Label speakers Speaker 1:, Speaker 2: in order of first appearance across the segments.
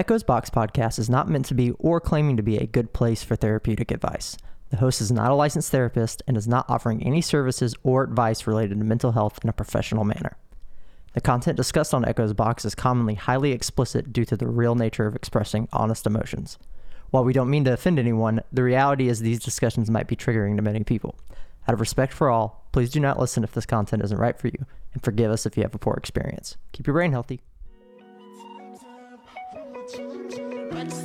Speaker 1: Echoes Box Podcast is not meant to be or claiming to be a good place for therapeutic advice. The host is not a licensed therapist and is not offering any services or advice related to mental health in a professional manner. The content discussed on Echoes Box is commonly highly explicit due to the real nature of expressing honest emotions. While we don't mean to offend anyone, the reality is these discussions might be triggering to many people. Out of respect for all, please do not listen if this content isn't right for you, and forgive us if you have a poor experience. Keep your brain healthy. Hey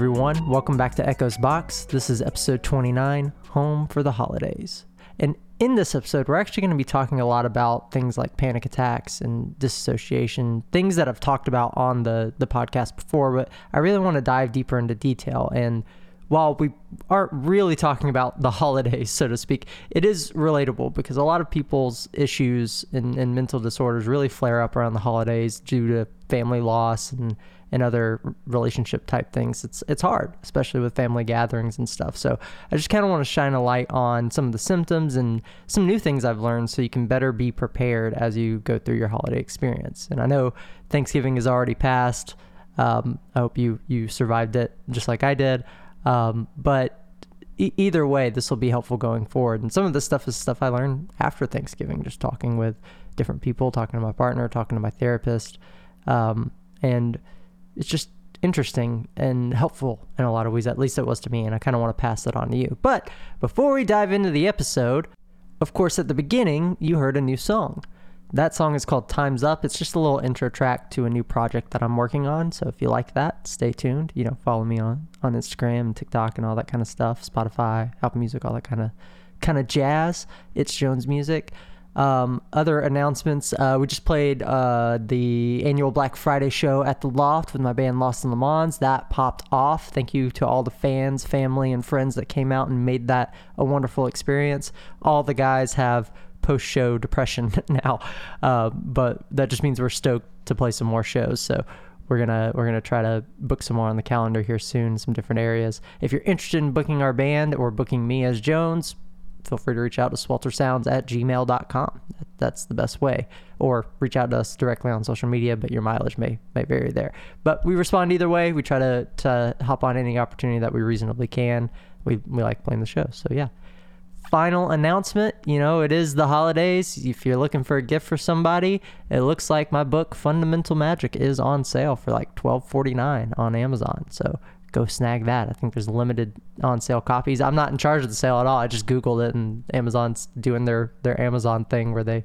Speaker 1: everyone, welcome back to Echoes Box. This is episode 29, Home for the Holidays. And in this episode, we're actually going to be talking a lot about things like panic attacks and disassociation, things that I've talked about on the, the podcast before, but I really want to dive deeper into detail. And while we aren't really talking about the holidays, so to speak, it is relatable because a lot of people's issues and, and mental disorders really flare up around the holidays due to family loss and and other relationship type things. It's it's hard, especially with family gatherings and stuff. So I just kind of want to shine a light on some of the symptoms and some new things I've learned so you can better be prepared as you go through your holiday experience. And I know Thanksgiving is already passed. Um, I hope you you survived it just like I did. Um, but e- either way, this will be helpful going forward. And some of this stuff is stuff I learned after Thanksgiving, just talking with different people, talking to my partner, talking to my therapist, um, and it's just interesting and helpful in a lot of ways. At least it was to me, and I kind of want to pass that on to you. But before we dive into the episode, of course, at the beginning, you heard a new song. That song is called Time's Up. It's just a little intro track to a new project that I'm working on. So if you like that, stay tuned. You know, follow me on on Instagram and TikTok and all that kind of stuff, Spotify, Apple Music, all that kind of kind of jazz. It's Jones Music. Um, other announcements uh, we just played uh, the annual Black Friday show at the Loft with my band Lost in Le Mans. That popped off. Thank you to all the fans, family, and friends that came out and made that a wonderful experience. All the guys have post show depression now, uh, but that just means we're stoked to play some more shows. So we're gonna we're gonna try to book some more on the calendar here soon, some different areas. If you're interested in booking our band or booking me as Jones, feel free to reach out to sweltersounds at gmail.com. That's the best way. Or reach out to us directly on social media, but your mileage may, may vary there. But we respond either way. We try to, to hop on any opportunity that we reasonably can. We, we like playing the show. So, yeah. Final announcement you know, it is the holidays. If you're looking for a gift for somebody, it looks like my book, Fundamental Magic, is on sale for like $12.49 on Amazon. So go snag that. I think there's limited on sale copies. I'm not in charge of the sale at all. I just Googled it and Amazon's doing their, their Amazon thing where they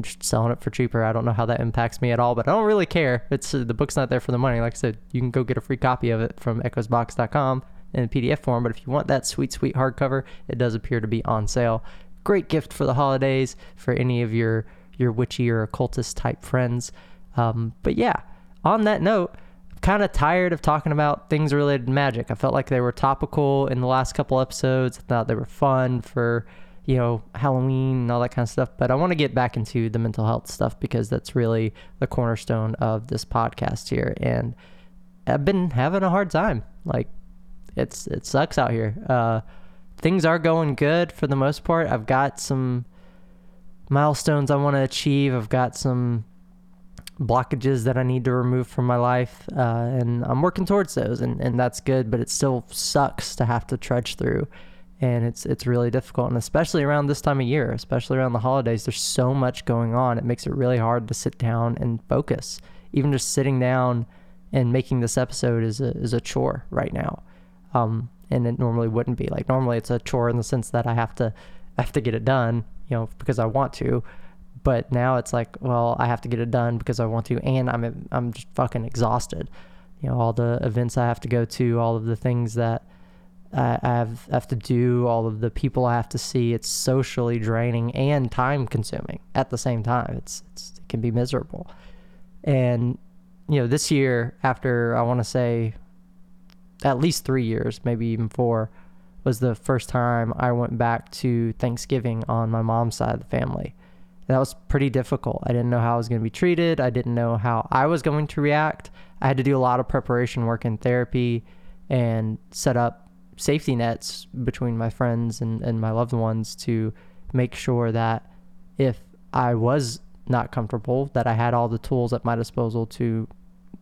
Speaker 1: just selling it for cheaper. I don't know how that impacts me at all, but I don't really care. It's uh, the book's not there for the money. Like I said, you can go get a free copy of it from echoesbox.com in PDF form. But if you want that sweet, sweet hardcover, it does appear to be on sale. Great gift for the holidays for any of your your witchy or occultist type friends. Um, but yeah, on that note, I'm kind of tired of talking about things related to magic. I felt like they were topical in the last couple episodes. I thought they were fun for, you know, Halloween and all that kind of stuff. But I want to get back into the mental health stuff because that's really the cornerstone of this podcast here. And I've been having a hard time. Like, it's it sucks out here. Uh, things are going good for the most part. I've got some milestones I want to achieve. I've got some blockages that I need to remove from my life, uh, and I'm working towards those, and, and that's good. But it still sucks to have to trudge through, and it's it's really difficult, and especially around this time of year, especially around the holidays. There's so much going on; it makes it really hard to sit down and focus. Even just sitting down and making this episode is a is a chore right now, um, and it normally wouldn't be. Like normally, it's a chore in the sense that I have to I have to get it done, you know, because I want to but now it's like, well, I have to get it done because I want to, and I'm I'm just fucking exhausted. You know, all the events I have to go to, all of the things that I, have have to do all of the people I have to see. It's socially draining and time consuming at the same time. It's, it's it can be miserable. And you know, this year after I want to say at least 3 years, maybe even 4, was the first time I went back to Thanksgiving on my mom's side of the family. And that was pretty difficult. I didn't know how I was going to be treated. I didn't know how I was going to react. I had to do a lot of preparation work in therapy and set up safety nets between my friends and, and my loved ones to make sure that if I was not comfortable, that I had all the tools at my disposal to,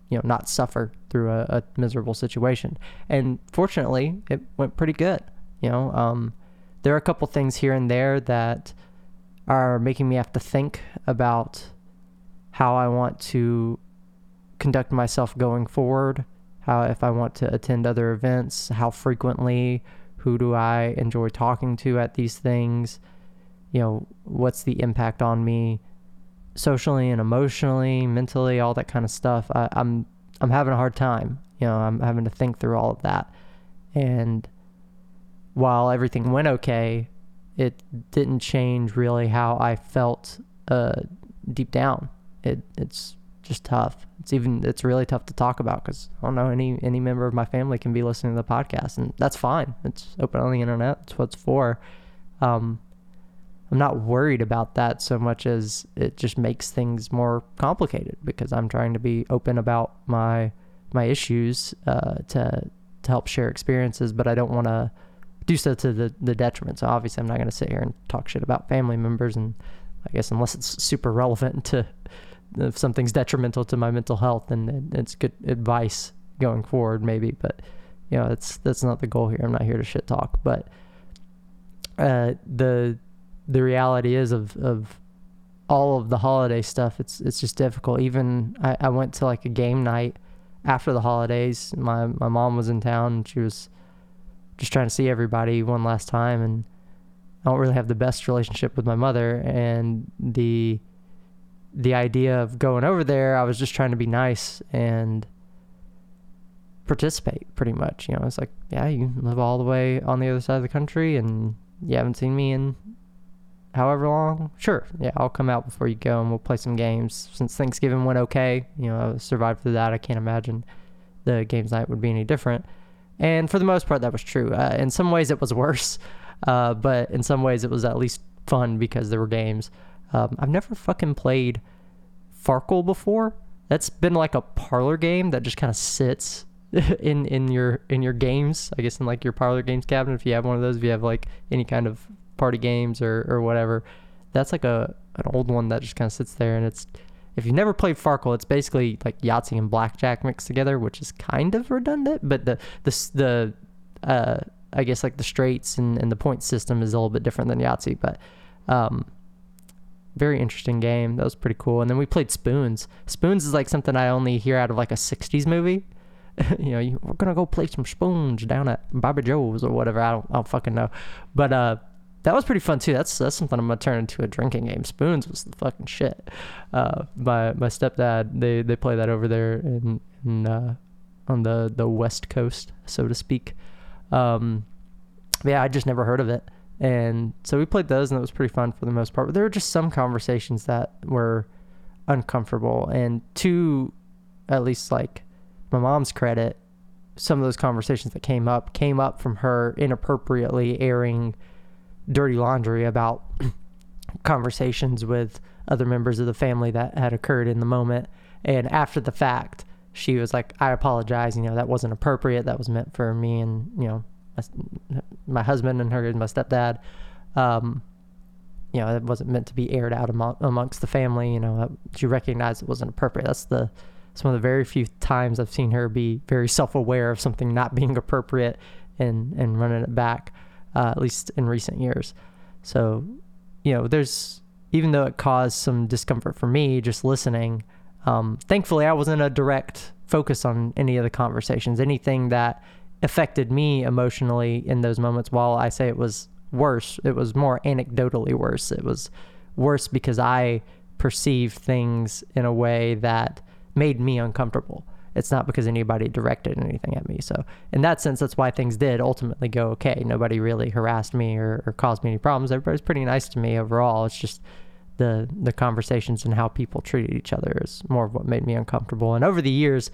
Speaker 1: you know, not suffer through a, a miserable situation. And fortunately, it went pretty good. You know, um, there are a couple things here and there that are making me have to think about how I want to conduct myself going forward how if I want to attend other events, how frequently, who do I enjoy talking to at these things, you know, what's the impact on me socially and emotionally, mentally, all that kind of stuff. I, I'm I'm having a hard time. You know, I'm having to think through all of that. And while everything went okay, it didn't change really how I felt uh, deep down. It it's just tough. It's even it's really tough to talk about because I don't know any any member of my family can be listening to the podcast, and that's fine. It's open on the internet. It's what it's for. Um, I'm not worried about that so much as it just makes things more complicated because I'm trying to be open about my my issues uh, to to help share experiences, but I don't want to do so to the the detriment. So obviously, I'm not going to sit here and talk shit about family members, and I guess unless it's super relevant to if something's detrimental to my mental health, then it's good advice going forward, maybe. But you know, that's that's not the goal here. I'm not here to shit talk. But uh, the the reality is of of all of the holiday stuff. It's it's just difficult. Even I, I went to like a game night after the holidays. My my mom was in town. and She was just trying to see everybody one last time, and I don't really have the best relationship with my mother, and the the idea of going over there, I was just trying to be nice and participate pretty much. You know, it's like, yeah, you live all the way on the other side of the country and you haven't seen me in however long. Sure, yeah, I'll come out before you go and we'll play some games. Since Thanksgiving went okay, you know, I survived through that. I can't imagine the games night would be any different. And for the most part, that was true. Uh, in some ways, it was worse, uh, but in some ways, it was at least fun because there were games. Um, I've never fucking played Farkle before. That's been like a parlor game that just kind of sits in in your in your games. I guess in like your parlor games cabinet if you have one of those. If you have like any kind of party games or or whatever, that's like a an old one that just kind of sits there. And it's if you've never played Farkle, it's basically like Yahtzee and blackjack mixed together, which is kind of redundant. But the the the uh, I guess like the straights and, and the point system is a little bit different than Yahtzee, but um, very interesting game. That was pretty cool. And then we played Spoons. Spoons is like something I only hear out of like a 60s movie. you know, you, we're to go play some spoons down at Bobby Joe's or whatever. I don't, I don't fucking know. But uh, that was pretty fun too. That's that's something I'm gonna turn into a drinking game. Spoons was the fucking shit. Uh, my my stepdad they they play that over there in, in uh, on the the west coast, so to speak. Um, yeah, I just never heard of it. And so we played those, and it was pretty fun for the most part. But there were just some conversations that were uncomfortable. And to at least like my mom's credit, some of those conversations that came up came up from her inappropriately airing dirty laundry about conversations with other members of the family that had occurred in the moment. And after the fact, she was like, I apologize. You know, that wasn't appropriate. That was meant for me and, you know, my, my husband and her and my stepdad. Um, you know, it wasn't meant to be aired out among, amongst the family. You know, she recognized it wasn't appropriate. That's the it's one of the very few times I've seen her be very self-aware of something not being appropriate and and running it back, uh, at least in recent years. So, you know, there's even though it caused some discomfort for me just listening. Um, thankfully, I wasn't a direct focus on any of the conversations. Anything that affected me emotionally in those moments. While I say it was worse, it was more anecdotally worse. It was worse because I perceived things in a way that made me uncomfortable. It's not because anybody directed anything at me. So in that sense, that's why things did ultimately go okay. Nobody really harassed me or, or caused me any problems. Everybody's pretty nice to me overall. It's just the the conversations and how people treated each other is more of what made me uncomfortable. And over the years,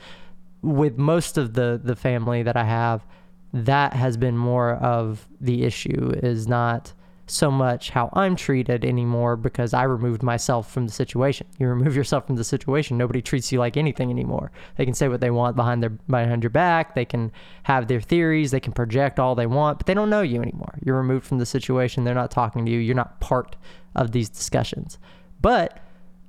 Speaker 1: with most of the the family that I have, that has been more of the issue is not so much how I'm treated anymore because I removed myself from the situation. You remove yourself from the situation, nobody treats you like anything anymore. They can say what they want behind their behind your back, they can have their theories, they can project all they want, but they don't know you anymore. You're removed from the situation, they're not talking to you, you're not part of these discussions. But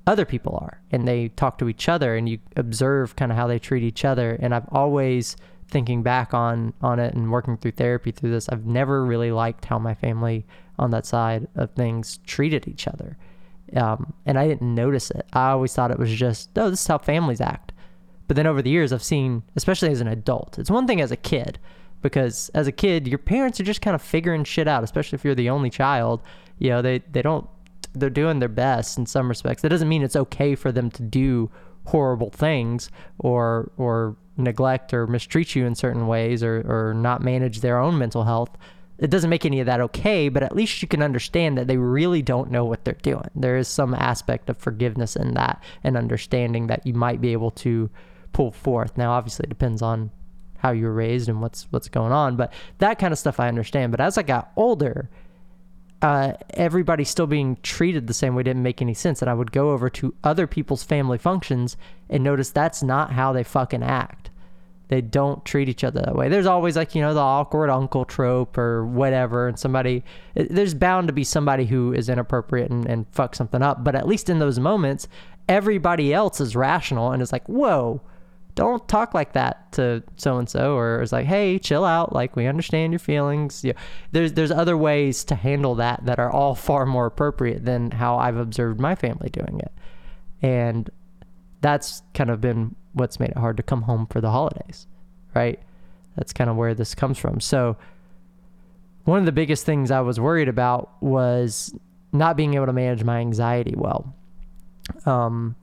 Speaker 1: other people are and they talk to each other and you observe kind of how they treat each other and I've always thinking back on on it and working through therapy through this, I've never really liked how my family on that side of things treated each other. Um, and I didn't notice it. I always thought it was just, oh, this is how families act. But then over the years, I've seen, especially as an adult, it's one thing as a kid, because as a kid, your parents are just kind of figuring shit out, especially if you're the only child. You know, they, they don't, they're doing their best in some respects. That doesn't mean it's okay for them to do horrible things or, or neglect or mistreat you in certain ways or, or not manage their own mental health it doesn't make any of that okay, but at least you can understand that they really don't know what they're doing. There is some aspect of forgiveness in that and understanding that you might be able to pull forth. Now, obviously, it depends on how you were raised and what's what's going on, but that kind of stuff I understand. But as I got older, uh, everybody still being treated the same way didn't make any sense. And I would go over to other people's family functions and notice that's not how they fucking act they don't treat each other that way. There's always like, you know, the awkward uncle trope or whatever. And somebody, eh, there's bound to be somebody who is inappropriate and, and fuck something up. But at least in those moments, everybody else is rational and is like, whoa, don't talk like that to so and so. Or it's like, hey, chill out. Like, we understand your feelings. Yeah. There's, there's other ways to handle that that are all far more appropriate than how I've observed my family doing it. And that's kind of been what's made it hard to come home for the holidays, right? That's kind of where this comes from. So, one of the biggest things I was worried about was not being able to manage my anxiety well. Um,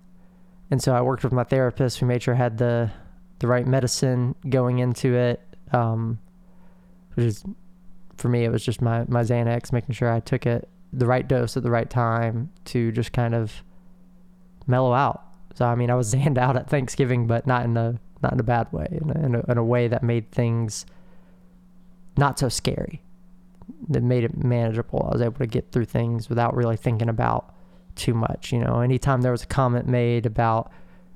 Speaker 1: and so I worked with my therapist. We made sure I had the the right medicine going into it, um, which is for me it was just my my Xanax, making sure I took it the right dose at the right time to just kind of mellow out so I mean, I was zanned out at Thanksgiving, but not in a not in a bad way, in a, in a, in a way that made things not so scary. That made it manageable. I was able to get through things without really thinking about too much. You know, anytime there was a comment made about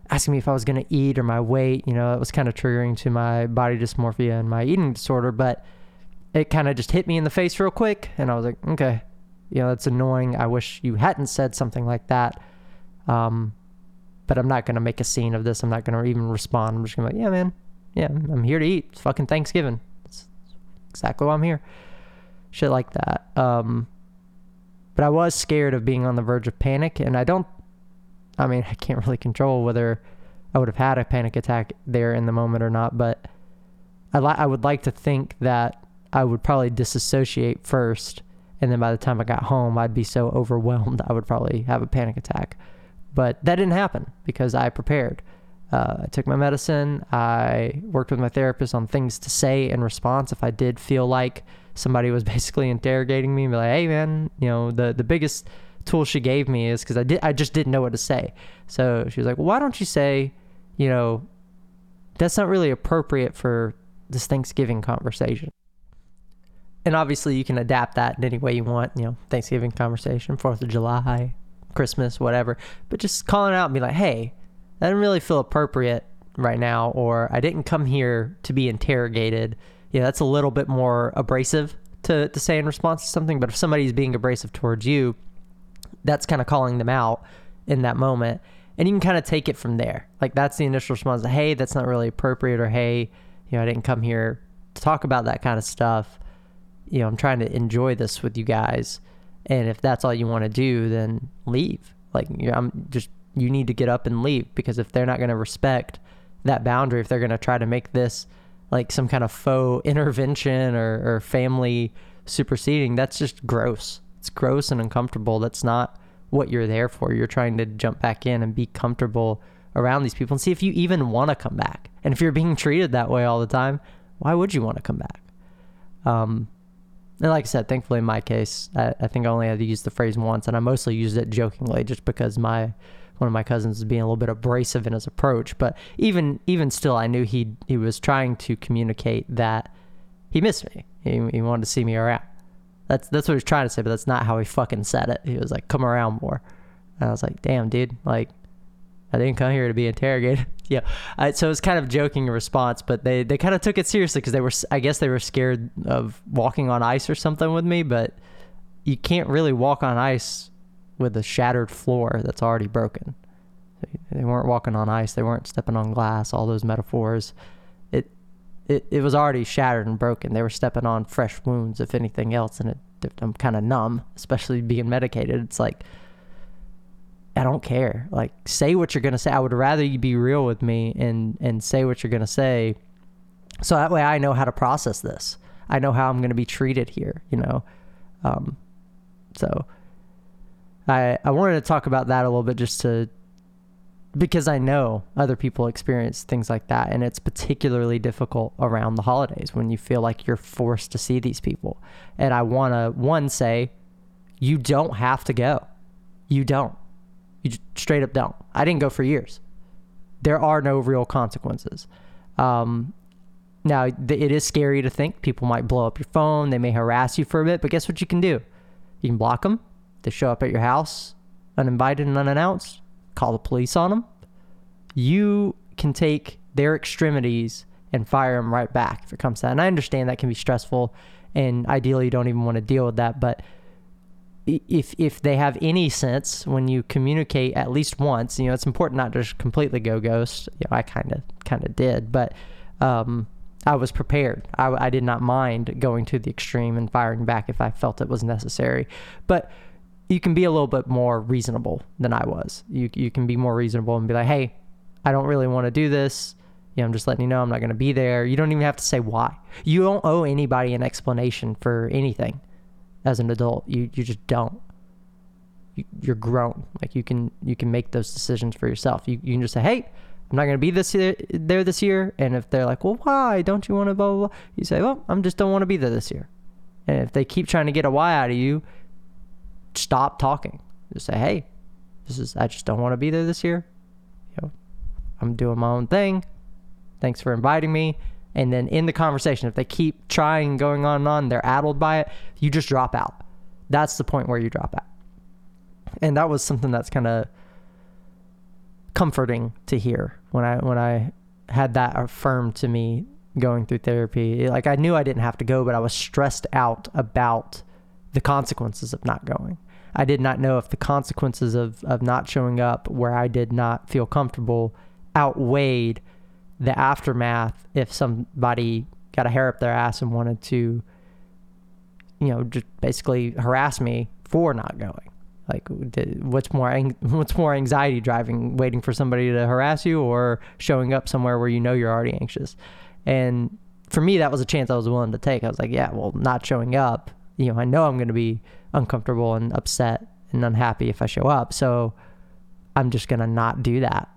Speaker 1: asking me if I was going to eat or my weight, you know, it was kind of triggering to my body dysmorphia and my eating disorder. But it kind of just hit me in the face real quick, and I was like, okay, you know, that's annoying. I wish you hadn't said something like that. Um, but I'm not to make a scene of this. I'm not to even respond. I'm just to be like, yeah, man. Yeah, I'm here to eat. It's fucking Thanksgiving. It's exactly why I'm here. Shit like that. Um, but I was scared of being on the verge of panic. And I don't, I mean, I can't really control whether I would have had a panic attack there in the moment or not. But I, li- I would like to think that I would probably disassociate first. And then by the time I got home, I'd be so overwhelmed, I would probably have a panic attack. But that didn't happen because I prepared. Uh, I took my medicine. I worked with my therapist on things to say in response if I did feel like somebody was basically interrogating me and be like, "Hey, man, you know the the biggest tool she gave me is because I did I just didn't know what to say. So she was like, well, "Why don't you say, you know, that's not really appropriate for this Thanksgiving conversation." And obviously, you can adapt that in any way you want. You know, Thanksgiving conversation, Fourth of July, Christmas, whatever. But just calling out and be like, hey, that didn't really feel appropriate right now, or I didn't come here to be interrogated. Yeah, that's a little bit more abrasive to, to say in response to something. But if somebody's being abrasive towards you, that's kind of calling them out in that moment. And you can kind of take it from there. Like that's the initial response. Hey, that's not really appropriate, or hey, you know, I didn't come here to talk about that kind of stuff. You know, I'm trying to enjoy this with you guys. And if that's all you want to do, then leave. Like I'm just you need to get up and leave because if they're not going to respect that boundary, if they're going to try to make this like some kind of faux intervention or, or family superseding, that's just gross. It's gross and uncomfortable. That's not what you're there for. You're trying to jump back in and be comfortable around these people and see if you even want to come back. And if you're being treated that way all the time, why would you want to come back? Um, and like I said, thankfully in my case, I, I think I only had to use the phrase once, and I mostly used it jokingly, just because my one of my cousins was being a little bit abrasive in his approach. But even even still, I knew he he was trying to communicate that he missed me. He, he wanted to see me around. That's that's what he was trying to say, but that's not how he fucking said it. He was like, "Come around more." And I was like, "Damn, dude! Like, I didn't come here to be interrogated." yeah. I, so it was kind of joking response, but they they kind of took it seriously because they were, I guess, they were scared of walking on ice or something with me. But you can't really walk on ice with a shattered floor that's already broken. They weren't walking on ice. They weren't stepping on glass. All those metaphors. It, it, it was already shattered and broken. They were stepping on fresh wounds, if anything else, and it, I'm kind of numb, especially being medicated. It's like I don't care. Like say what you're gonna say. I would rather you be real with me and and say what you're gonna say, so that way I know how to process this. I know how I'm gonna be treated here. You know, um, so I I wanted to talk about that a little bit just to because I know other people experience things like that and it's particularly difficult around the holidays when you feel like you're forced to see these people. And I want to one say you don't have to go. You don't. You straight up don't. I didn't go for years. There are no real consequences. Um, now, it is scary to think people might blow up your phone. They may harass you for a bit, but guess what you can do? You can block them they show up at your house uninvited and unannounced, call the police on them. You can take their extremities and fire them right back if it comes to that. And I understand that can be stressful, and ideally you don't even want to deal with that. But if if they have any sense when you communicate at least once, you know it's important not to just completely go ghost. You know, I kind of kind of did, but um, I was prepared. I, I did not mind going to the extreme and firing back if I felt it was necessary. But you can be a little bit more reasonable than I was. You you can be more reasonable and be like, hey, I don't really want to do this. You know, I'm just letting you know I'm not going to be there. You don't even have to say why. You don't owe anybody an explanation for anything as an adult. You you just don't. You, you're grown. Like you can you can make those decisions for yourself. You you can just say, hey, I'm not going to be this year, there this year. And if they're like, well, why don't you want to blah, blah, blah? You say, well, I'm just don't want to be there this year. And if they keep trying to get a why out of you, stop talking. Just say, hey, this is I just don't want to be there this year. You know, I'm doing my own thing. Thanks for inviting me. And then in the conversation, if they keep trying going on and on, they're addled by it, you just drop out. That's the point where you drop out. And that was something that's kind of comforting to hear when I when I had that affirmed to me going through therapy. Like I knew I didn't have to go, but I was stressed out about the consequences of not going. I did not know if the consequences of, of not showing up where I did not feel comfortable outweighed the aftermath if somebody got a hair up their ass and wanted to, you know, just basically harass me for not going. Like, what's more what's more anxiety driving, waiting for somebody to harass you, or showing up somewhere where you know you're already anxious? And for me, that was a chance I was willing to take. I was like, yeah, well, not showing up, you know, I know I'm going to be uncomfortable and upset and unhappy if I show up. So I'm just going to not do that.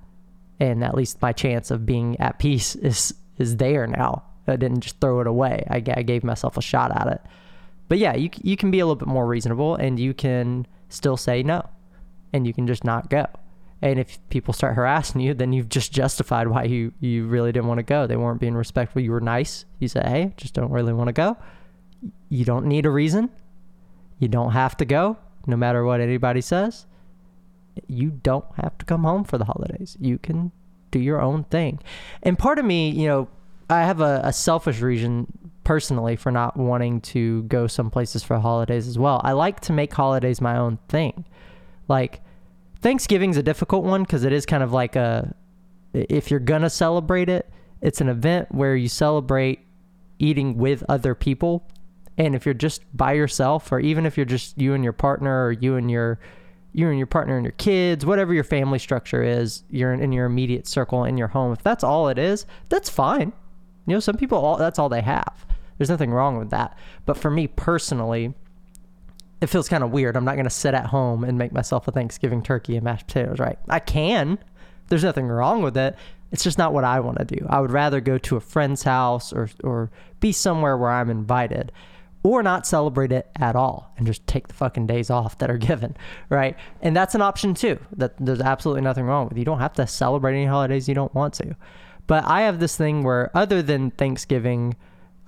Speaker 1: And at least my chance of being at peace is is there now. I didn't just throw it away. I, I gave myself a shot at it. But yeah, you you can be a little bit more reasonable and you can still say no. And you can just not go. And if people start harassing you, then you've just justified why you, you really didn't want to go. They weren't being respectful. You were nice. You said, hey, just don't really want to go. You don't need a reason. You don't have to go, no matter what anybody says. You don't have to come home for the holidays. You can do your own thing. And part of me, you know, I have a, a selfish reason personally for not wanting to go some places for holidays as well. I like to make holidays my own thing. Like Thanksgiving's a difficult one because it is kind of like a if you're gonna celebrate it, it's an event where you celebrate eating with other people and if you're just by yourself, or even if you're just you and your partner, or you and your you and your partner and your kids, whatever your family structure is, you're in, in your immediate circle in your home. If that's all it is, that's fine. You know, some people all that's all they have. There's nothing wrong with that. But for me personally, it feels kind of weird. I'm not going to sit at home and make myself a Thanksgiving turkey and mashed potatoes, right? I can, there's nothing wrong with it. It's just not what I want to do. I would rather go to a friend's house or or be somewhere where I'm invited or not celebrate it at all and just take the fucking days off that are given, right? And that's an option too. That there's absolutely nothing wrong with. You don't have to celebrate any holidays you don't want to. But I have this thing where other than Thanksgiving,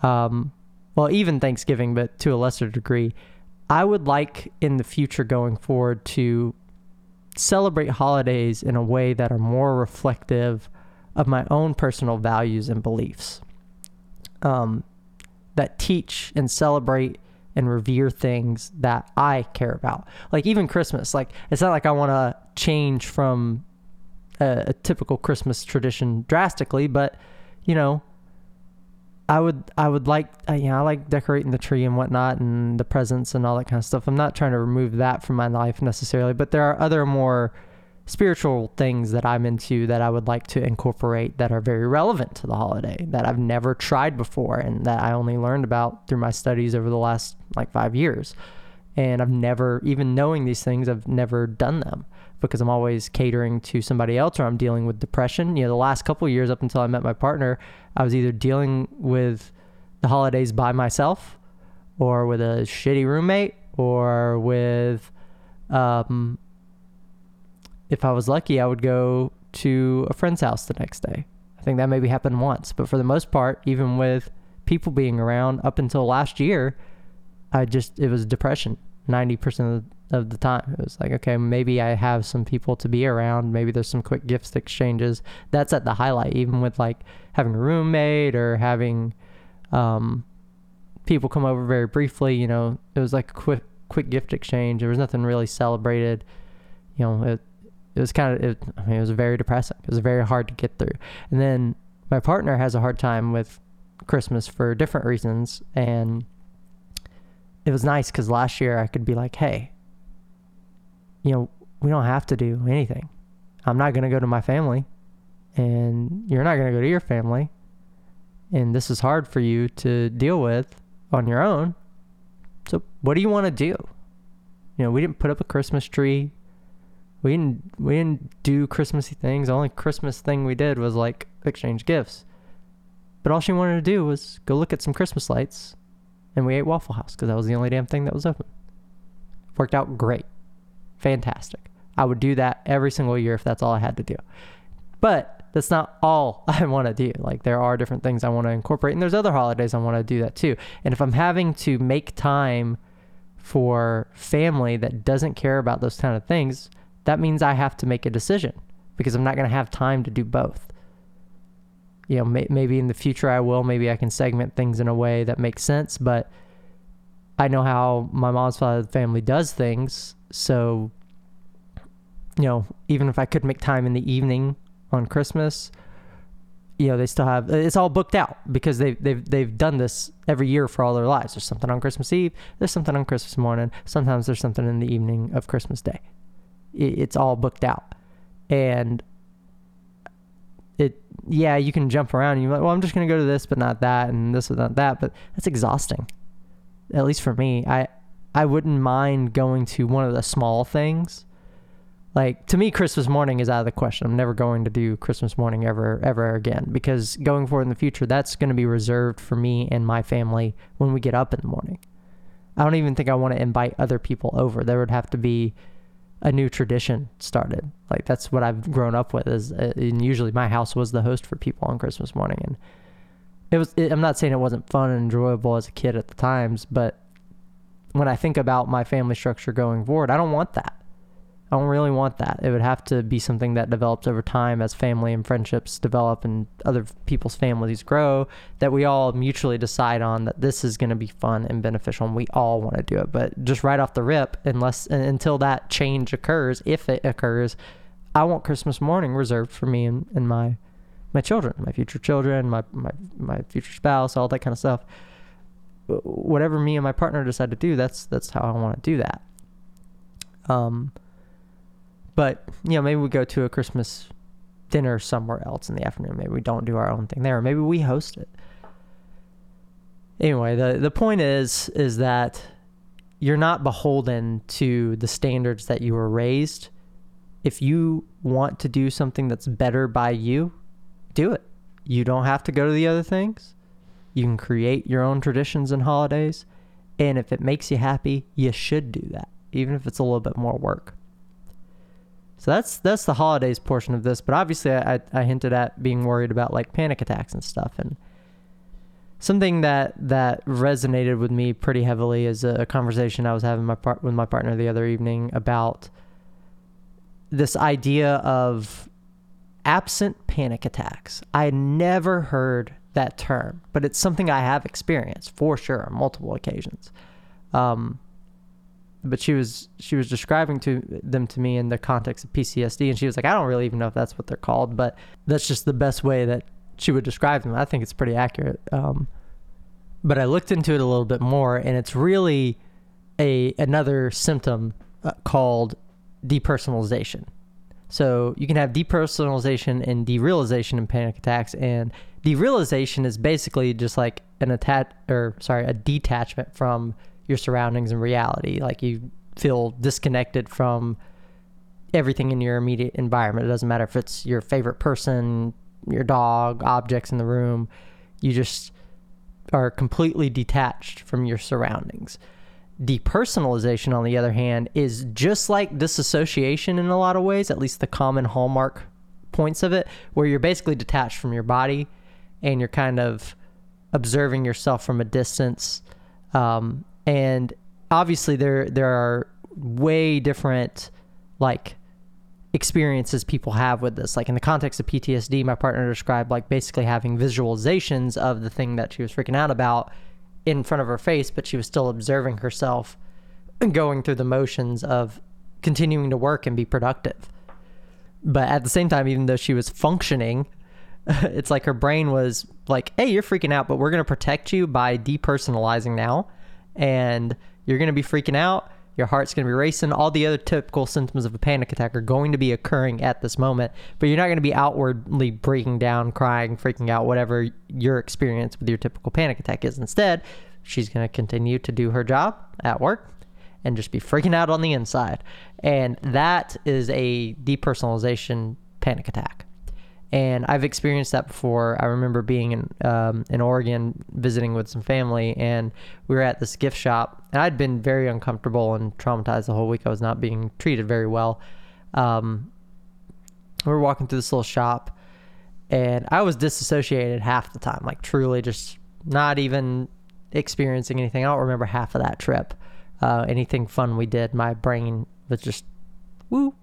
Speaker 1: um, well, even Thanksgiving, but to a lesser degree, I would like in the future going forward to celebrate holidays in a way that are more reflective of my own personal values and beliefs. Um, that teach and celebrate and revere things that I care about. Like even Christmas, like it's not like I want to change from a, a, typical Christmas tradition drastically, but you know, I would I would like uh, you know I like decorating the tree and whatnot and the presents and all that kind of stuff. I'm not trying to remove that from my life necessarily, but there are other more spiritual things that I'm into that I would like to incorporate that are very relevant to the holiday that I've never tried before and that I only learned about through my studies over the last like five years. And I've never, even knowing these things, I've never done them because I'm always catering to somebody else or I'm dealing with depression. You know, the last couple years up until I met my partner, I was either dealing with the holidays by myself or with a shitty roommate or with um, if I was lucky, I would go to a friend's house the next day. I think that maybe happened once, but for the most part, even with people being around up until last year, I just it was depression 90% of the time. It was like, okay, maybe I have some people to be around, maybe there's some quick gifts exchanges. That's at the highlight even with like having a roommate or having um people come over very briefly, you know, it was like a quick quick gift exchange. There was nothing really celebrated. You know, it, it was kind of it, I mean it was very depressing. It was very hard to get through. And then my partner has a hard time with Christmas for different reasons and it was nice cuz last year I could be like, "Hey, you know, we don't have to do anything. I'm not going to go to my family and you're not going to go to your family. And this is hard for you to deal with on your own. So what do you want to do? You know, we didn't put up a Christmas tree we didn't we didn't do Christmassy things. The only Christmas thing we did was like exchange gifts. But all she wanted to do was go look at some Christmas lights, and we ate Waffle House because that was the only damn thing that was open. Worked out great, fantastic. I would do that every single year if that's all I had to do. But that's not all I want to do. Like there are different things I want to incorporate, and there's other holidays I want to do that too. And if I'm having to make time for family that doesn't care about those kind of things, that means I have to make a decision because I'm not going to have time to do both. You know, may, maybe in the future I will. Maybe I can segment things in a way that makes sense, but I know how my mom's family does things. So, you know, even if I could make time in the evening on Christmas, you know, they still have it's all booked out because they've they've they've done this every year for all their lives. There's something on Christmas Eve, there's something on Christmas morning, sometimes there's something in the evening of Christmas Day it's all booked out. And it, yeah, you can jump around and you're like, well, I'm just going to go to this, but not that, and this, but not that. But that's exhausting. At least for me. I, I wouldn't mind going to one of the small things. Like to me, Christmas morning is out of the question. I'm never going to do Christmas morning ever, ever again because going forward in the future, that's going to be reserved for me and my family when we get up in the morning. I don't even think I want to invite other people over. There would have to be a new tradition started. Like that's what I've grown up with. Is uh, and usually my house was the host for people on Christmas morning, and it was. It, I'm not saying it wasn't fun and enjoyable as a kid at the times, but when I think about my family structure going forward, I don't want that. I don't really want that. It would have to be something that develops over time as family and friendships develop and other people's families grow, that we all mutually decide on that this is going to be fun and beneficial and we all want to do it. But just right off the rip, unless until that change occurs, if it occurs, I want Christmas morning reserved for me and, and my my children, my future children, my, my my future spouse, all that kind of stuff. Whatever me and my partner decide to do, that's that's how I want to do that. Um but, you know, maybe we go to a Christmas dinner somewhere else in the afternoon. Maybe we don't do our own thing there. Maybe we host it. Anyway, the, the point is is that you're not beholden to the standards that you were raised if you want to do something that's better by you, do it. You don't have to go to the other things. You can create your own traditions and holidays. And if it makes you happy, you should do that, even if it's a little bit more work. So that's that's the holidays portion of this. But obviously, I, I hinted at being worried about like panic attacks and stuff. And something that that resonated with me pretty heavily is a, conversation I was having my part with my partner the other evening about this idea of absent panic attacks. I had never heard that term, but it's something I have experienced for sure on multiple occasions. Um, but she was she was describing to them to me in the context of PTSD, and she was like, I don't really even know if that's what they're called, but that's just the best way that she would describe them. I think it's pretty accurate. Um, but I looked into it a little bit more, and it's really a another symptom uh, called depersonalization. So you can have depersonalization and derealization in panic attacks, and derealization is basically just like an attach or sorry, a detachment from your surroundings and reality. Like you feel disconnected from everything in your immediate environment. It doesn't matter if it's your favorite person, your dog, objects in the room. You just are completely detached from your surroundings. Depersonalization, on the other hand, is just like disassociation in a lot of ways, at least the common hallmark points of it, where you're basically detached from your body and you're kind of observing yourself from a distance. Um, and obviously, there there are way different like experiences people have with this. Like in the context of PTSD, my partner described like basically having visualizations of the thing that she was freaking out about in front of her face, but she was still observing herself and going through the motions of continuing to work and be productive. But at the same time, even though she was functioning, it's like her brain was like, hey, you're freaking out, but we're going to protect you by depersonalizing now. And you're going to be freaking out. Your heart's going to be racing. All the other typical symptoms of a panic attack are going to be occurring at this moment, but you're not going to be outwardly breaking down, crying, freaking out, whatever your experience with your typical panic attack is. Instead, she's going to continue to do her job at work and just be freaking out on the inside. And that is a depersonalization panic attack and I've experienced that before. I remember being in um, in Oregon visiting with some family, and we were at this gift shop, and I'd been very uncomfortable and traumatized the whole week. I was not being treated very well. Um, we were walking through this little shop, and I was disassociated half the time, like truly just not even experiencing anything. I don't remember half of that trip. Uh, anything fun we did, my brain was just, woo,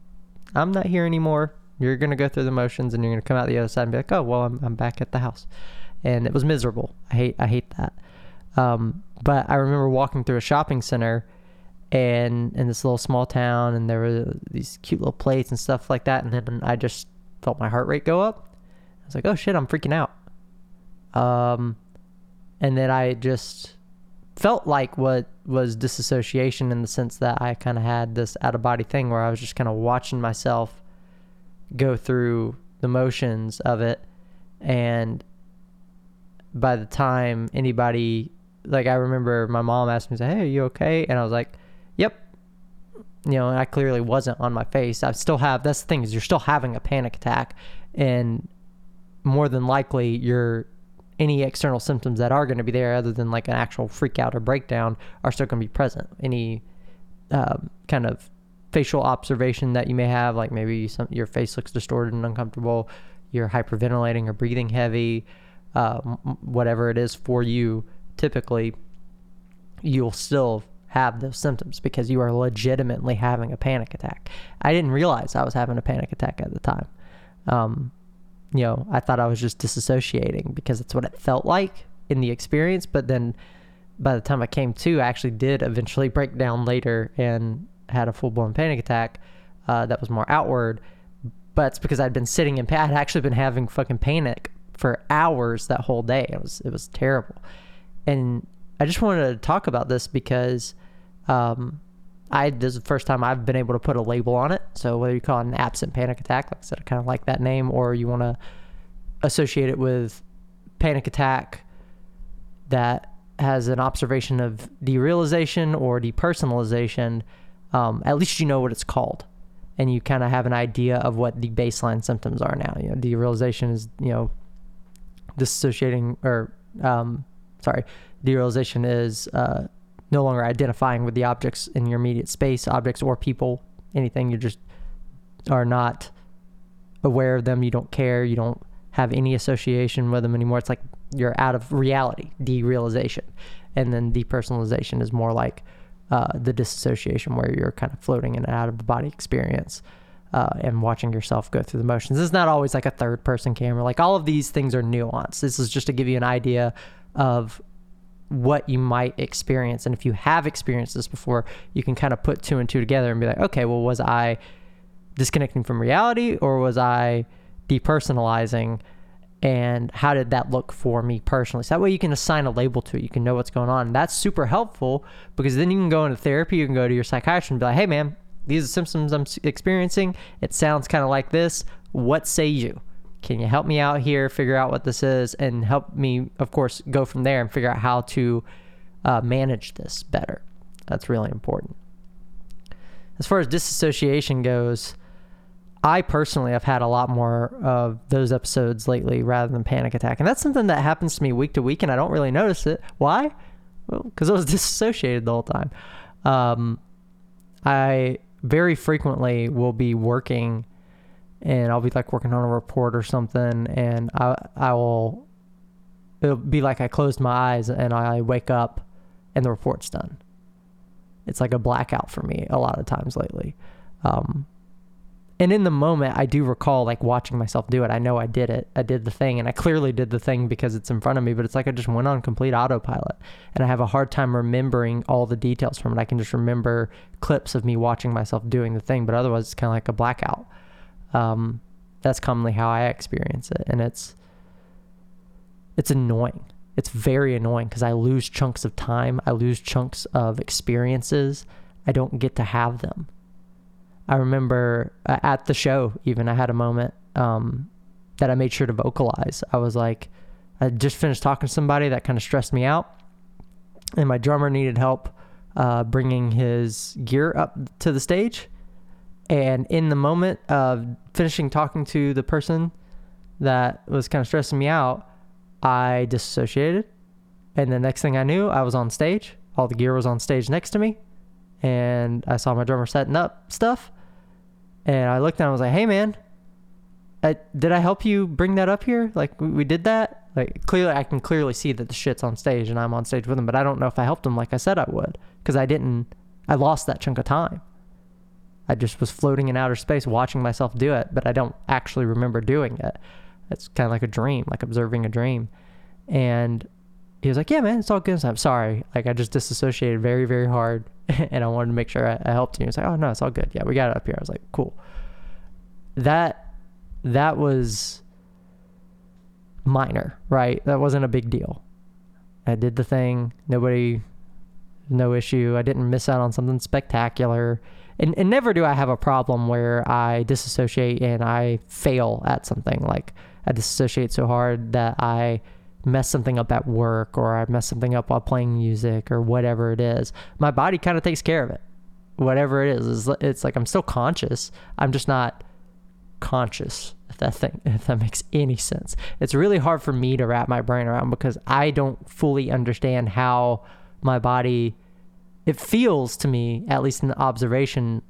Speaker 1: I'm not here anymore you're going to go through the motions and you're going to come out the other side and be like, oh, well, I'm, I'm back at the house. And it was miserable. I hate, I hate that. Um, but I remember walking through a shopping center and in this little small town and there were these cute little plates and stuff like that. And then I just felt my heart rate go up. I was like, oh shit, I'm freaking out. Um, and then I just felt like what was disassociation in the sense that I kind of had this out of body thing where I was just kind of watching myself go through the motions of it and by the time anybody like I remember my mom asked me, "Hey, are you okay?" And I was like, "Yep." You know, I clearly wasn't on my face. I still have. That's the thing is, you're still having a panic attack, and more than likely, your any external symptoms that are going to be there, other than like an actual freak out or breakdown, are still going to be present. Any um, kind of facial observation that you may have, like maybe some, your face looks distorted and uncomfortable, you're hyperventilating or breathing heavy, uh, whatever it is for you, typically you'll still have those symptoms because you are legitimately having a panic attack. I didn't realize I was having a panic attack at the time. Um, you know, I thought I was just disassociating because it's what it felt like in the experience. But then by the time I came to, I actually did eventually break down later and had a full blown panic attack uh, that was more outward. But it's because I'd been sitting in. I'd actually been having fucking panic for hours that whole day. It was it was terrible, and I just wanted to talk about this because um, I this is the first time I've been able to put a label on it. So whether you call it an absent panic attack, like I said, I kind of like that name, or you want to associate it with panic attack that has an observation of derealization or depersonalization um, at least you know what it's called. and you kind of have an idea of what the baseline symptoms are now. You know, derealization is you know dissociating or um, sorry, derealization is uh, no longer identifying with the objects in your immediate space, objects or people, anything. You just are not aware of them. You don't care. You don't have any association with them anymore. It's like you're out of reality, derealization. And then depersonalization is more like uh, the disassociation where you're kind of floating in and out of the body experience uh, and watching yourself go through the motions. This is not always like a third person camera. Like all of these things are nuanced. This is just to give you an idea of what you might experience. And if you have experienced this before, you can kind of put two and two together and be like, okay, well, was I disconnecting from reality or was I depersonalizing? And how did that look for me personally? So that way you can assign a label to it. You can know what's going on. And that's super helpful because then you can go into therapy. You can go to your psychiatrist and be like, hey, man, these are symptoms I'm experiencing. It sounds kind of like this. What say you? Can you help me out here, figure out what this is, and help me, of course, go from there and figure out how to uh, manage this better? That's really important. As far as disassociation goes, I personally have had a lot more of those episodes lately rather than panic attack. And that's something that happens to me week to week and I don't really notice it. Why? Well, because I was disassociated the whole time. Um, I very frequently will be working and I'll be like working on a report or something and I I will it'll be like I closed my eyes and I wake up and the report's done. It's like a blackout for me a lot of times lately. Um, and in the moment, I do recall like watching myself do it. I know I did it. I did the thing, and I clearly did the thing because it's in front of me. But it's like I just went on complete autopilot, and I have a hard time remembering all the details from it. I can just remember clips of me watching myself doing the thing, but otherwise, it's kind of like a blackout. Um, that's commonly how I experience it, and it's it's annoying. It's very annoying because I lose chunks of time. I lose chunks of experiences. I don't get to have them I remember uh, at the show, even I had a moment um, that I made sure to vocalize. I was like, I just finished talking to somebody that kind of stressed me out, and my drummer needed help uh, bringing his gear up to the stage. And in the moment of finishing talking to the person that was kind of stressing me out, I disassociated. And the next thing I knew, I was on stage. All the gear was on stage next to me. And I saw my drummer setting up stuff. And I looked and I was like, hey, man, I, did I help you bring that up here? Like, we, we did that? Like, clearly, I can clearly see that the shit's on stage and I'm on stage with him, but I don't know if I helped him like I said I would because I didn't, I lost that chunk of time. I just was floating in outer space watching myself do it, but I don't actually remember doing it. It's kind of like a dream, like observing a dream. And he was like, "Yeah, man, it's all good." So I'm sorry. Like I just disassociated very, very hard, and I wanted to make sure I, I helped you. He was like, "Oh no, it's all good. Yeah, we got it up here." I was like, "Cool." That that was minor, right? That wasn't a big deal. I did the thing. Nobody, no issue. I didn't miss out on something spectacular. And, and never do I have a problem where I disassociate and I fail at something. Like I disassociate so hard that I mess something up at work or I mess something up while playing music or whatever it is, my body kind of takes care of it. Whatever it is, it's like I'm still conscious. I'm just not conscious. If that thing, if that makes any sense, it's really hard for me to wrap my brain around because I don't fully understand how my body. It feels to me, at least in the observation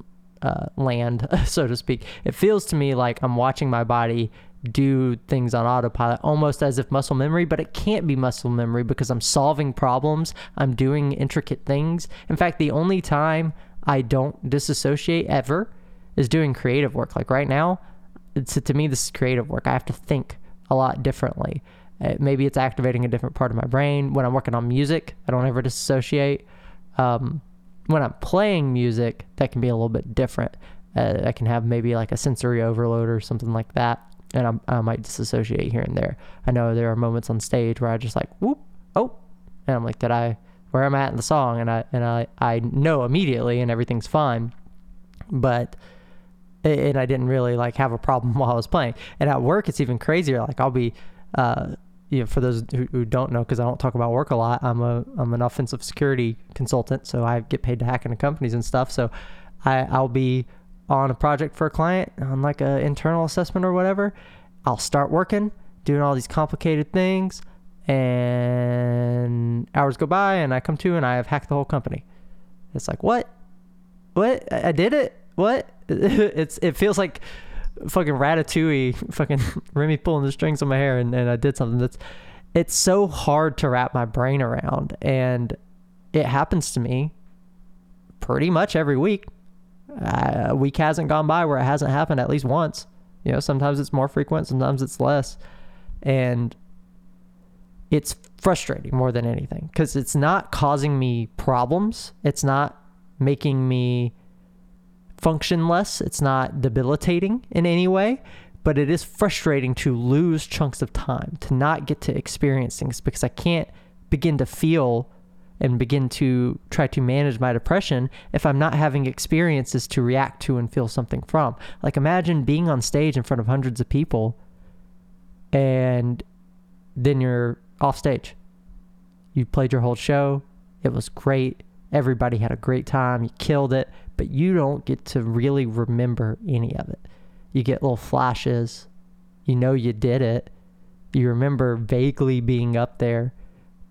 Speaker 1: uh, land, so to speak, it feels to me like I'm watching my body do things on autopilot almost as if muscle memory, but it can't be muscle memory because I'm solving problems, I'm doing intricate things. In fact, the only time I don't disassociate ever is doing creative work. Like right now, to me, this is creative work. I have to think a lot differently. Uh, maybe it's activating a different part of my brain. When I'm working on music, I don't ever disassociate. Um, when I'm playing music, that can be a little bit different. Uh, I can have maybe like a sensory overload or something like that and I'm, i might disassociate here and there. I know there are moments on stage where I just like whoop oh, and I'm like, did I where am I'm at in the song, and I and I I know immediately, and everything's fine, but and I didn't really like have a problem while I was playing. And at work, it's even crazier. Like I'll be. Uh, you know, for those who, who don't know, because I don't talk about work a lot, I'm a I'm an offensive security consultant, so I get paid to hack into companies and stuff. So I I'll be on a project for a client on like an internal assessment or whatever, I'll start working, doing all these complicated things, and hours go by, and I come to and I have hacked the whole company. It's like what? What? I did it? What? it's it feels like fucking ratatouille, fucking Remy pulling the strings on my hair, and, and I did something that's it's so hard to wrap my brain around, and it happens to me pretty much every week. Uh, a week hasn't gone by where it hasn't happened at least once. You know, sometimes it's more frequent, sometimes it's less. And it's frustrating more than anything because it's not causing me problems. It's not making me function less. It's not debilitating in any way, but it is frustrating to lose chunks of time, to not get to experience things because I can't begin to feel and begin to try to manage my depression if I'm not having experiences to react to and feel something from. Like imagine being on stage in front of hundreds of people and then you're off stage. You played your whole show. It was great. Everybody had a great time. You killed it, but you don't get to really remember any of it. You get little flashes. You know you did it. You remember vaguely being up there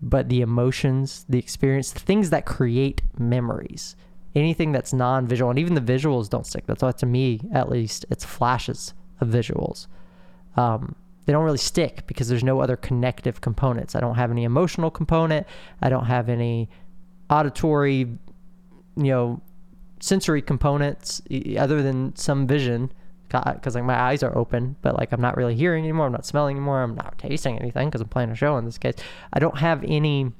Speaker 1: but the emotions, the experience, the things that create memories, anything that's non-visual, and even the visuals don't stick. That's why, to me, at least, it's flashes of visuals. Um, they don't really stick because there's no other connective components. I don't have any emotional component. I don't have any auditory, you know, sensory components other than some vision because like my eyes are open, but like I'm not really hearing anymore. I'm not smelling anymore. I'm not tasting anything because I'm playing a show in this case. I don't have any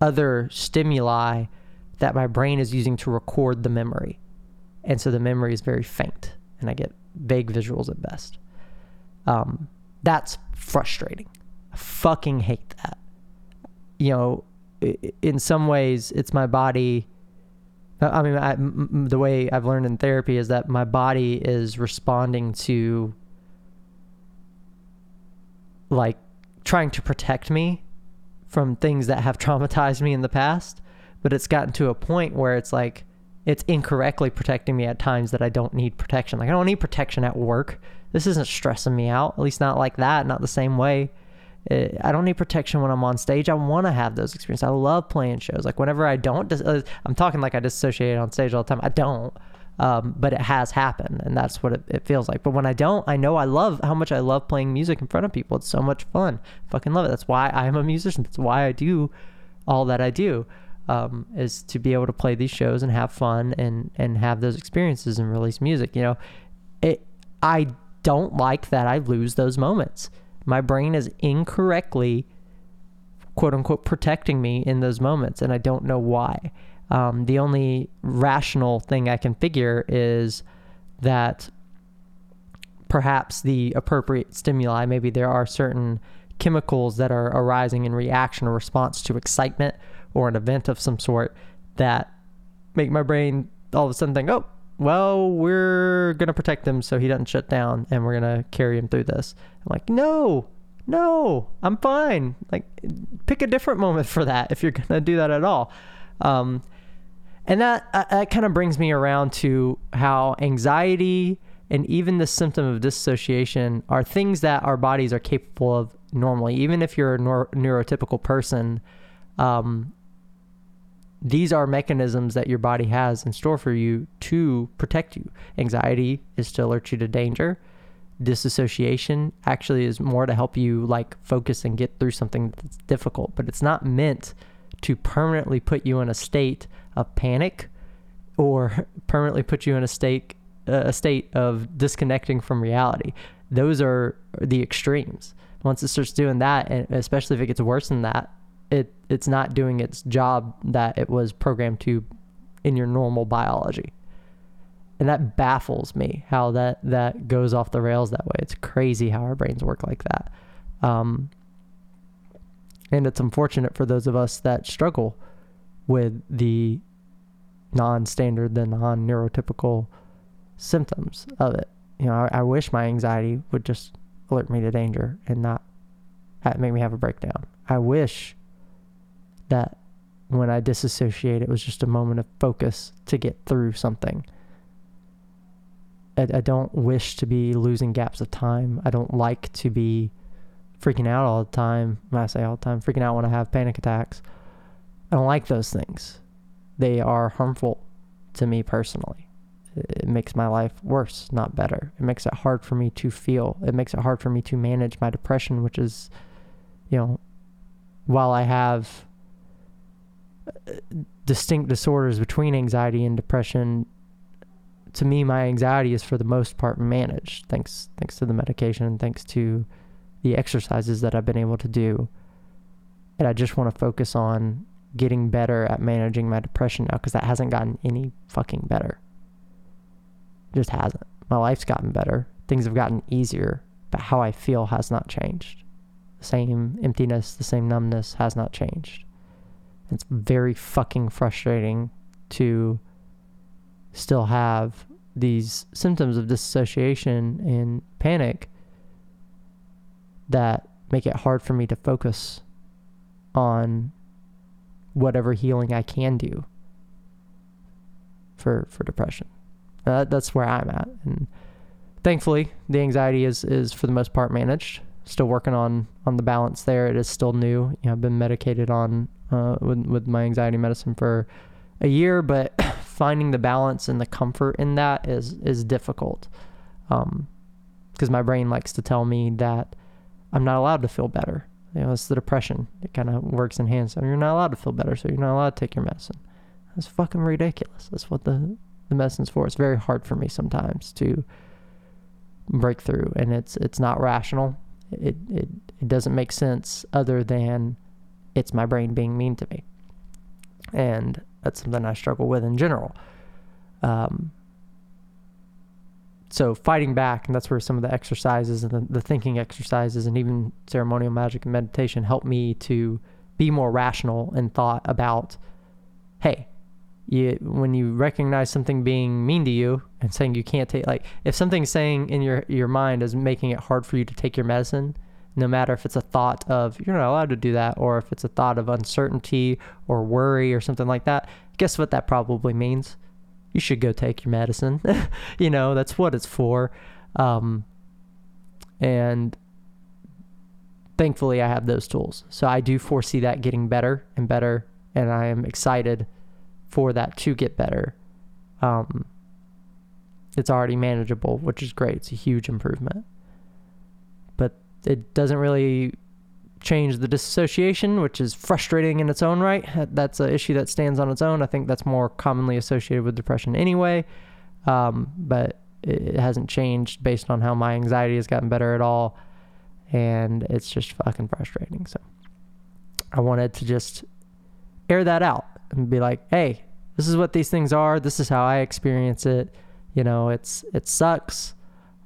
Speaker 1: other stimuli that my brain is using to record the memory. And so the memory is very faint and I get vague visuals at best. Um, that's frustrating. I fucking hate that. You know, in some ways, it's my body Uh, I mean, I, m- the way I've learned in therapy is that my body is responding to like trying to protect me from things that have traumatized me in the past, but it's gotten to a point where it's like it's incorrectly protecting me at times that I don't need protection. Like I don't need protection at work. This isn't stressing me out, at least not like that, not the same way. I don't need protection when I'm on stage. I want to have those experiences. I love playing shows. Like whenever I don't, uh, I'm talking like I dissociate on stage all the time. I don't, um, but it has happened, and that's what it, it, feels like. But when I don't, I know I love how much I love playing music in front of people. It's so much fun. Fucking love it. That's why I am a musician. That's why I do all that I do. Um, is to be able to play these shows and have fun and and have those experiences and release music. You know, it. I don't like that I lose those moments my brain is incorrectly quote unquote protecting me in those moments and i don't know why. Um, the only rational thing i can figure is that perhaps the appropriate stimuli maybe there are certain chemicals that are arising in reaction or response to excitement or an event of some sort that make my brain all of a sudden think oh well, we're going to protect him so he doesn't shut down and we're going to carry him through this. I'm like, no, no, I'm fine. Like, pick a different moment for that if you're going to do that at all. Um, and that, uh, that kind of brings me around to how anxiety and even the symptom of dissociation are things that our bodies are capable of normally. Even if you're a neur- neurotypical person, um, these are mechanisms that your body has in store for you to protect you. Anxiety is to alert you to danger. Disassociation actually is more to help you like focus and get through something that's difficult, but it's not meant to permanently put you in a state of panic or permanently put you in a state a state of disconnecting from reality. Those are the extremes. Once it starts doing that, and especially if it gets worse than that, it's not doing its job that it was programmed to in your normal biology. And that baffles me how that that goes off the rails that way. It's crazy how our brains work like that. Um, and it's unfortunate for those of us that struggle with the non-standard, the non-neurotypical symptoms of it. You know, I, I wish my anxiety would just alert me to danger and not make me have a breakdown. I wish that when I disassociate, it was just a moment of focus to get through something. I, I don't wish to be losing gaps of time. I don't like to be freaking out all the time. When I say all the time, freaking out when I have panic attacks. I don't like those things. They are harmful to me personally. It makes my life worse, not better. It makes it hard for me to feel. It makes it hard for me to manage my depression, which is, you know, while I have distinct disorders between anxiety and depression, to me, my anxiety is for the most part managed, thanks thanks to the medication and thanks to the exercises that I've been able to do. And I just want to focus on getting better at managing my depression now because that hasn't gotten any fucking better. It just hasn't. My life's gotten better. Things have gotten easier, but how I feel has not changed. The same emptiness, the same numbness has not changed. It's very fucking frustrating to still have these symptoms of dissociation and panic that make it hard for me to focus on whatever healing I can do for for depression. Uh, that's where I'm at, and thankfully, the anxiety is is for the most part managed. Still working on on the balance there. It is still new. You know, I've been medicated on uh, with with my anxiety medicine for a year, but finding the balance and the comfort in that is is difficult. Um, because my brain likes to tell me that I'm not allowed to feel better. You know, it's the depression. It kind of works in hand. So you're not allowed to feel better. So you're not allowed to take your medicine. That's fucking ridiculous. That's what the the medicine's for. It's very hard for me sometimes to break through, and it's it's not rational. It it it doesn't make sense other than it's my brain being mean to me, and that's something I struggle with in general. Um, so fighting back, and that's where some of the exercises and the, the thinking exercises and even ceremonial magic and meditation help me to be more rational and thought about, hey, you when you recognize something being mean to you and saying you can't take like if something's saying in your your mind is making it hard for you to take your medicine no matter if it's a thought of you're not allowed to do that or if it's a thought of uncertainty or worry or something like that guess what that probably means you should go take your medicine. you know, that's what it's for. Um, and thankfully, I have those tools. So I do foresee that getting better and better. And I am excited for that to get better. Um, it's already manageable, which is great. It's a huge improvement. It doesn't really change the dissociation, which is frustrating in its own right. That's an issue that stands on its own. I think that's more commonly associated with depression anyway. Um, but it hasn't changed based on how my anxiety has gotten better at all. And it's just fucking frustrating. So I wanted to just air that out and be like, hey, this is what these things are. This is how I experience it. You know, it's it sucks.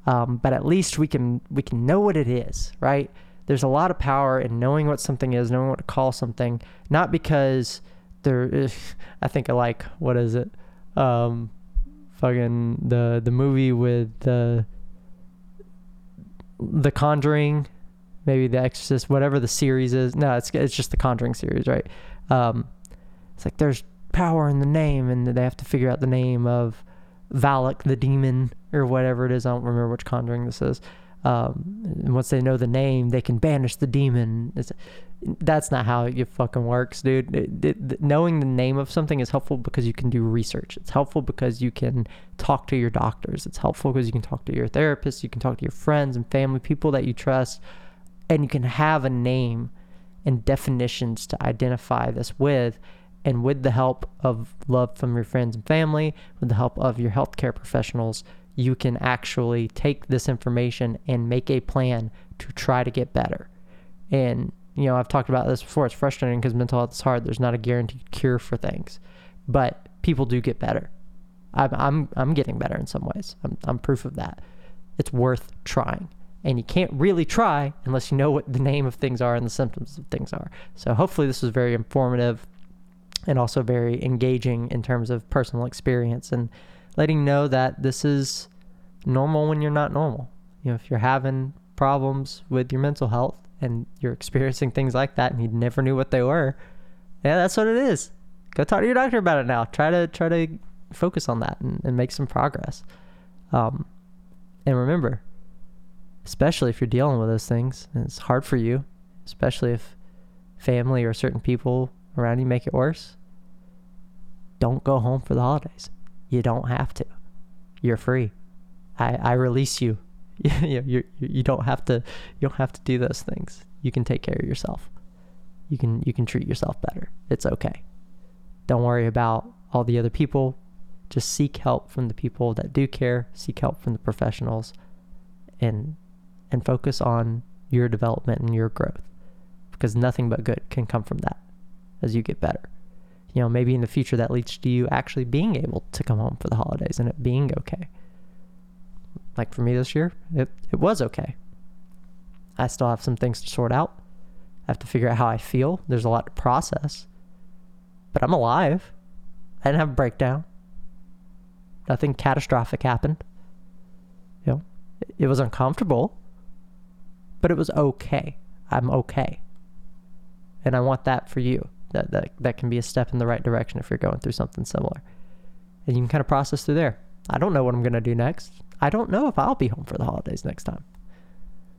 Speaker 1: Um, but at least we can we can know what it is, right? there's a lot of power in knowing what something is, knowing what to call something, not because there I think I like, what is it? Um, fucking the, the movie with the, the Conjuring, maybe The Exorcist, whatever the series is. No, it's, it's just the Conjuring series, right? Um, it's like there's power in the name and they have to figure out the name of Valak the demon or whatever it is. I don't remember which Conjuring this is um, and once they know the name, they can banish the demon. It's, that's not how it fucking works, dude. It, it, knowing the name of something is helpful because you can do research. It's helpful because you can talk to your doctors. It's helpful because you can talk to your therapist. You can talk to your friends and family, people that you trust, and you can have a name and definitions to identify this with. And with the help of love from your friends and family, with the help of your healthcare professionals, you can actually take this information and make a plan to try to get better. And, you know, I've talked about this before. It's frustrating because mental health is hard. There's not a guaranteed cure for things, but people do get better. I'm, I'm, I'm getting better in some ways. I'm, I'm proof of that. It's worth trying. And you can't really try unless you know what the name of things are and the symptoms of things are. So hopefully this was very informative and also very engaging in terms of personal experience and letting know that this is normal when you're not normal. You know, if you're having problems with your mental health and you're experiencing things like that and you never knew what they were, yeah, that's what it is. Go talk to your doctor about it now. Try to try to focus on that and, and make some progress. Um, And remember, especially if you're dealing with those things, and it's hard for you, especially if family or certain people around you make it worse, don't go home for the holidays. You don't have to. You're free. I, I release you. you, you, you don't have to you don't have to do those things. You can take care of yourself. You can you can treat yourself better. It's okay. Don't worry about all the other people. Just seek help from the people that do care. Seek help from the professionals, and and focus on your development and your growth, because nothing but good can come from that as you get better. You know, maybe in the future that leads to you actually being able to come home for the holidays and it being okay. Like for me this year, it, it was okay. I still have some things to sort out. I have to figure out how I feel. There's a lot to process. But I'm alive. I didn't have a breakdown. Nothing catastrophic happened. You know, it was uncomfortable, but it was okay. I'm okay. And I want that for you. That, that that can be a step in the right direction if you're going through something similar. And you can kind of process through there. I don't know what I'm going to do next. I don't know if I'll be home for the holidays next time.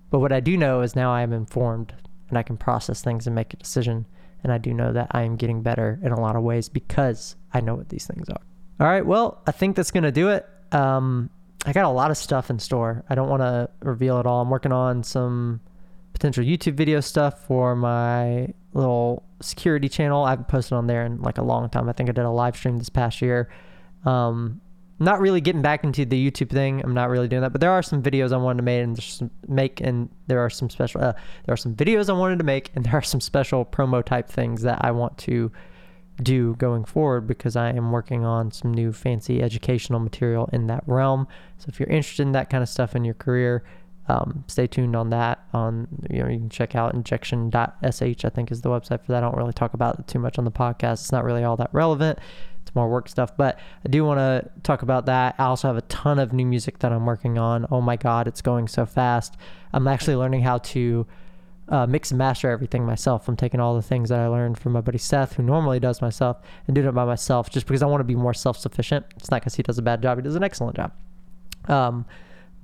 Speaker 1: But what I do know is now I am informed and I can process things and make a decision. And I do know that I am getting better in a lot of ways because I know what these things are. All right. Well, I think that's going to do it. Um, I got a lot of stuff in store. I don't want to reveal it all. I'm working on some potential YouTube video stuff for my little security channel. I haven't posted on there in like a long time. I think I did a live stream this past year. Um, not really getting back into the YouTube thing. I'm not really doing that, but there are some videos I wanted to make and some, make, and there are some special. Uh, there are some videos I wanted to make, and there are some special promo type things that I want to do going forward because I am working on some new fancy educational material in that realm. So if you're interested in that kind of stuff in your career, um, stay tuned on that. On you know you can check out injection.sh. I think is the website for that. I don't really talk about it too much on the podcast. It's not really all that relevant it's more work stuff. But I do want to talk about that. I also have a ton of new music that I'm working on. Oh my God, it's going so fast. I'm actually learning how to uh, mix and master everything myself. I'm taking all the things that I learned from my buddy Seth, who normally does myself, and doing it by myself just because I want to be more self sufficient. It's not because he does a bad job, he does an excellent job. Um,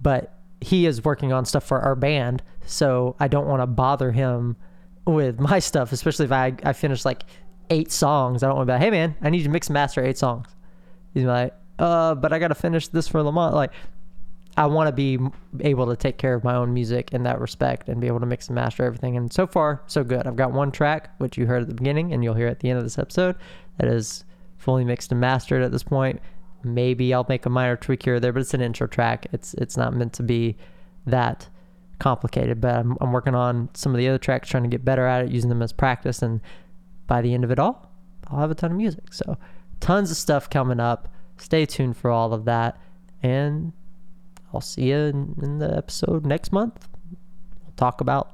Speaker 1: but he is working on stuff for our band, so I don't want to bother him with my stuff, especially if I, I finish like eight songs. I don't want to be like, hey man, I need you to mix master eight songs. He's like, uh, but I got to finish this for Lamont. Like, I want to be able to take care of my own music in that respect and be able to mix and master everything. And so far, so good. I've got one track, which you heard at the beginning, and you'll hear at the end of this episode, that is fully mixed and mastered at this point. Maybe I'll make a minor tweak here or there, but it's an intro track. It's it's not meant to be that complicated. But I'm, I'm working on some of the other tracks, trying to get better at it, using them as practice, and by the end of it all, I'll have a ton of music. So, tons of stuff coming up. Stay tuned for all of that. And I'll see you in, in the episode next month. We'll talk about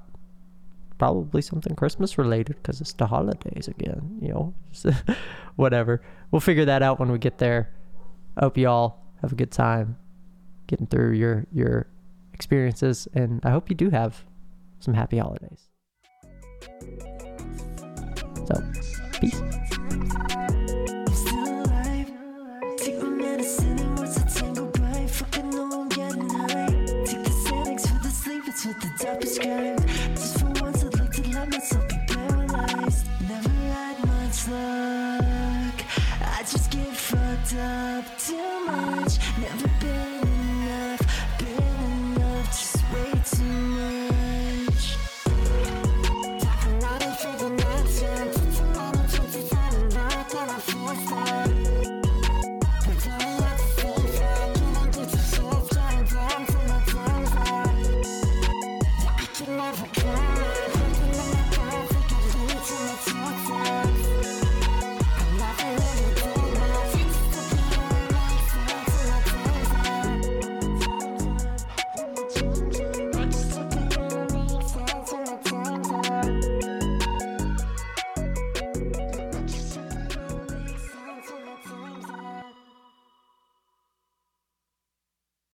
Speaker 1: probably something Christmas related because it's the holidays again, you know, whatever. We'll figure that out when we get there. Hope you all have a good time getting through your your experiences and I hope you do have some happy holidays. So, peace. Too much